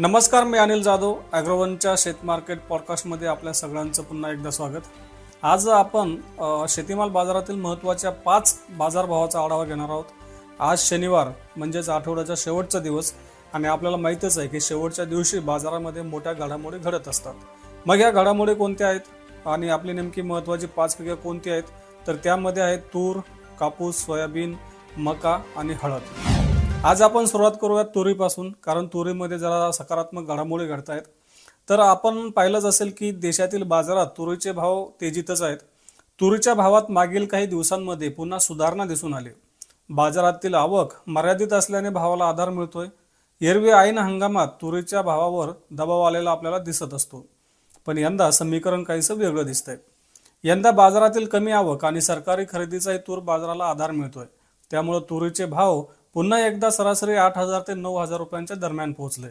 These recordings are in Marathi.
नमस्कार मी अनिल जाधव ॲग्रोवनच्या शेत मार्केट पॉडकास्टमध्ये आपल्या सगळ्यांचं पुन्हा एकदा स्वागत. आज आपण शेतीमाल बाजारातील महत्त्वाच्या पाच बाजारभावाचा आढावा घेणार आहोत. आज शनिवार म्हणजेच आठवड्याचा शेवटचा दिवस आणि आपल्याला माहीतच आहे की शेवटच्या दिवशी बाजारामध्ये मोठ्या घडामोडी घडत असतात. मग या घडामोडी कोणत्या आहेत? आणि आपली नेमकी महत्त्वाची पाच पिके कोणती आहेत? तर त्यामध्ये आहेत तूर कापूस सोयाबीन मका आणि हळद. आज आपण सुरुवात करूयात तुरीपासून कारण तुरीमध्ये जरा सकारात्मक घडामोडी घडत आहेत तर आपण पाहिलंच असेल की देशातील बाजारात तुरीचे भाव तेजीतच आहेत. तुरीच्या भावात मागील काही दिवसांमध्ये पुन्हा सुधारणा दिसून आली. बाजारातील आवक मर्यादित असल्याने भावाला आधार मिळतोय. एरवी ऐन हंगामात तुरीच्या भावावर दबाव आलेला आपल्याला दिसत असतो. पण यंदा समीकरण काहीसं वेगळं दिसतंय. यंदा बाजारातील कमी आवक आणि सरकारी खरेदीचाही तूर बाजाराला आधार मिळतोय. त्यामुळे तुरीचे भाव पुन्हा एकदा सरासरी आठ हजार ते नऊ हजार रुपयांच्या दरम्यान पोहोचले.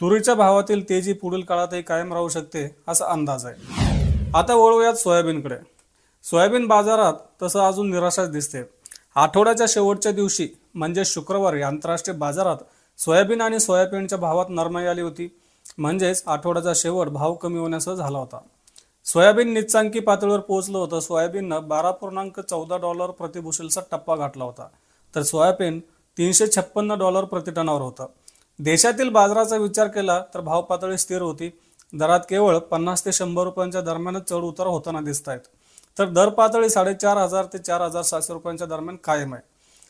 तुरीच्या भावातील तेजी पुढील काळातही कायम राहू शकते असा अंदाज आहे. आता वळूयात सोयाबीनकडे. सोयाबीन बाजारात तसं अजून निराशाच दिसते. आठवड्याच्या शेवटच्या दिवशी म्हणजे शुक्रवारी आंतरराष्ट्रीय बाजारात सोयाबीन आणि सोयाबीनच्या भावात नरमाई आली होती. म्हणजेच आठवड्याचा शेवट भाव कमी होण्यासह झाला होता. सोयाबीन निच्चांकी पातळीवर पोहोचलं होतं. सोयाबीननं बारा पूर्णांक चौदा डॉलर प्रतिभूषेलचा टप्पा गाठला होता. तर सोयाबीन तीनशे छप्पन्न डॉलर प्रतिटनावर होता. देशातील बाजाराचा विचार केला तर भाव पातळी स्थिर होती. दरात केवळ पन्नास ते शंभर रुपयांच्या दरम्यानच चढ उतार होताना दिसत आहेत तर दर पातळी साडेचार हजार ते चार हजार सातशे रुपयांच्या दरम्यान कायम आहे.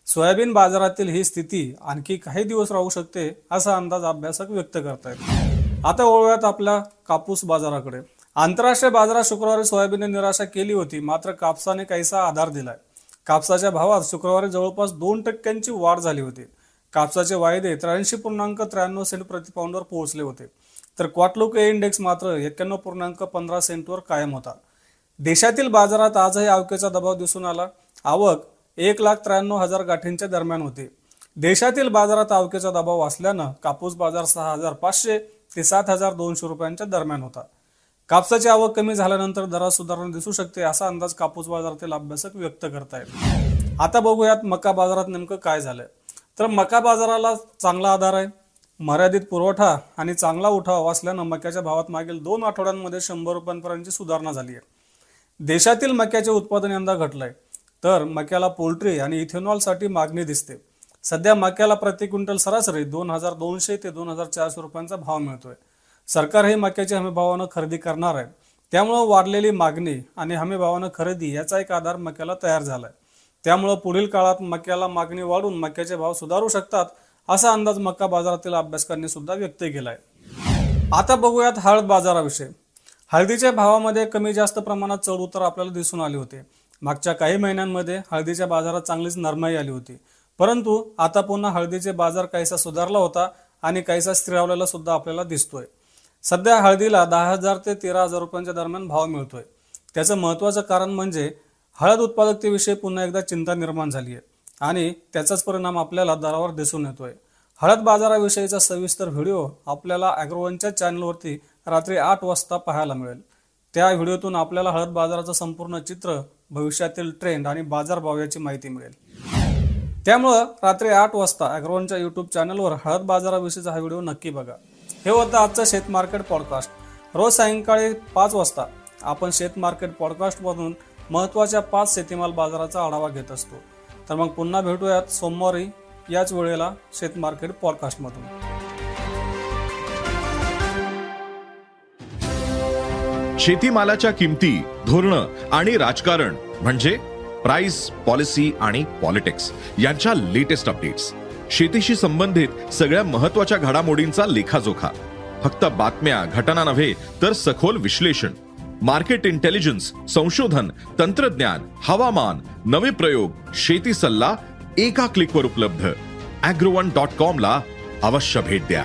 सोयाबीन बाजारातील ही स्थिती आणखी काही दिवस राहू शकते असा अंदाज अभ्यासक व्यक्त करतायत. आता वळूयात आपल्या कापूस बाजाराकडे. आंतरराष्ट्रीय बाजारात शुक्रवारी सोयाबीनने निराशा केली होती मात्र कापसाने काहीसा आधार दिलाय. कापसाच्या भावात शुक्रवारी जवळपास दोन टक्क्यांची वाढ झाली होती. कापसाचे वायदे त्र्याऐंशी पूर्णांक त्र्याण्णव सेंट प्रतिपाऊंडवर पोहोचले होते. तर क्वाटलोके ए इंडेक्स मात्र एक्क्याण्णव पूर्णांक पंधरा सेंटवर कायम होता. देशातील बाजारात आजही आवकेचा दबाव दिसून आला. आवक एक लाख त्र्याण्णव हजार गाठींच्या दरम्यान होती. देशातील बाजारात आवकेचा दबाव असल्यानं कापूस बाजार सहा हजार पाचशे ते सात हजार दोनशे रुपयांच्या दरम्यान होता. कापसाची आवक कमी झाल्यानंतर दरात सुधारणा दिसू शकते असा अंदाज कापूस बाजारातील अभ्यासक व्यक्त करतायत. आता बघूयात मका बाजारात नेमकं काय झालंय. तर मका बाजाराला चांगला आधार आहे. मर्यादित पुरवठा आणि चांगला उठाव असल्यानं मक्याच्या भावात मागील दोन आठवड्यांमध्ये शंभर रुपयांपर्यंतची सुधारणा झाली आहे. देशातील मक्याचे उत्पादन यंदा घटलंय. तर मक्याला पोल्ट्री आणि इथेनॉलसाठी मागणी दिसते. सध्या मक्याला प्रति क्विंटल सरासरी दोन हजार दोनशे ते दोन हजार चारशे रुपयांचा भाव मिळतोय. सरकार हे मक्याची हमीभावानं खरेदी करणार आहे. त्यामुळं वाढलेली मागणी आणि हमीभावानं खरेदी याचा एक आधार मक्याला तयार झालाय. त्यामुळं पुढील काळात मक्याला मागणी वाढून मक्याचे भाव सुधारू शकतात असा अंदाज मक्का बाजारातील अभ्यासकांनी सुद्धा व्यक्त केला आहे आता बघूयात हळद बाजाराविषयी. हळदीच्या भावामध्ये कमी जास्त प्रमाणात चढ उतार आपल्याला दिसून आले होते. मागच्या काही महिन्यांमध्ये हळदीच्या बाजारात चांगलीच नरमाई आली होती. परंतु आता पुन्हा हळदीचे बाजार काहीसा सुधारला होता आणि काहीसा स्थिरावलेला सुद्धा आपल्याला दिसतोय. सध्या हळदीला दहा हजार ते तेरा हजार रुपयांच्या दरम्यान भाव मिळतोय. त्याचं महत्त्वाचं कारण म्हणजे हळद उत्पादकतेविषयी पुन्हा एकदा चिंता निर्माण झाली आहे आणि त्याचाच परिणाम आपल्याला दरावर दिसून येतोय. हळद बाजाराविषयीचा सविस्तर व्हिडिओ आपल्याला अॅग्रोवनच्या चॅनलवरती रात्री आठ वाजता पाहायला मिळेल. त्या व्हिडिओतून आपल्याला हळद बाजाराचं संपूर्ण चित्र भविष्यातील ट्रेंड आणि बाजारभाव याची माहिती मिळेल. त्यामुळं रात्री आठ वाजता अॅग्रोवनच्या यूट्यूब चॅनलवर हळद बाजाराविषयीचा हा व्हिडिओ नक्की बघा. हे होतं आजचं शेत मार्केट पॉडकास्ट रोज सायंकाळी पाच वाजता आपण शेत मार्केट पॉडकास्टमधून महत्त्वाच्या पाच शेतीमाल बाजाराचा आढावा घेत असतो. तर मग पुन्हा भेटूयात सोमवारी याच वेळेला शेत मार्केट पॉडकास्टमधून शेतीमालाच्या किमती धोरणं आणि राजकारण म्हणजे प्राइस पॉलिसी आणि पॉलिटिक्स यांच्या लेटेस्ट अपडेट्स शेतीशी संबंधित सगळ्या महत्त्वाच्या घडामोडींचा लेखाजोखा. फक्त बातम्या घटना नव्हे तर सखोल विश्लेषण. मार्केट इंटेलिजन्स संशोधन तंत्रज्ञान हवामान नवे प्रयोग शेती सल्ला एका क्लिकवर उपलब्ध. अॅग्रोवन डॉट कॉम ला अवश्य भेट द्या.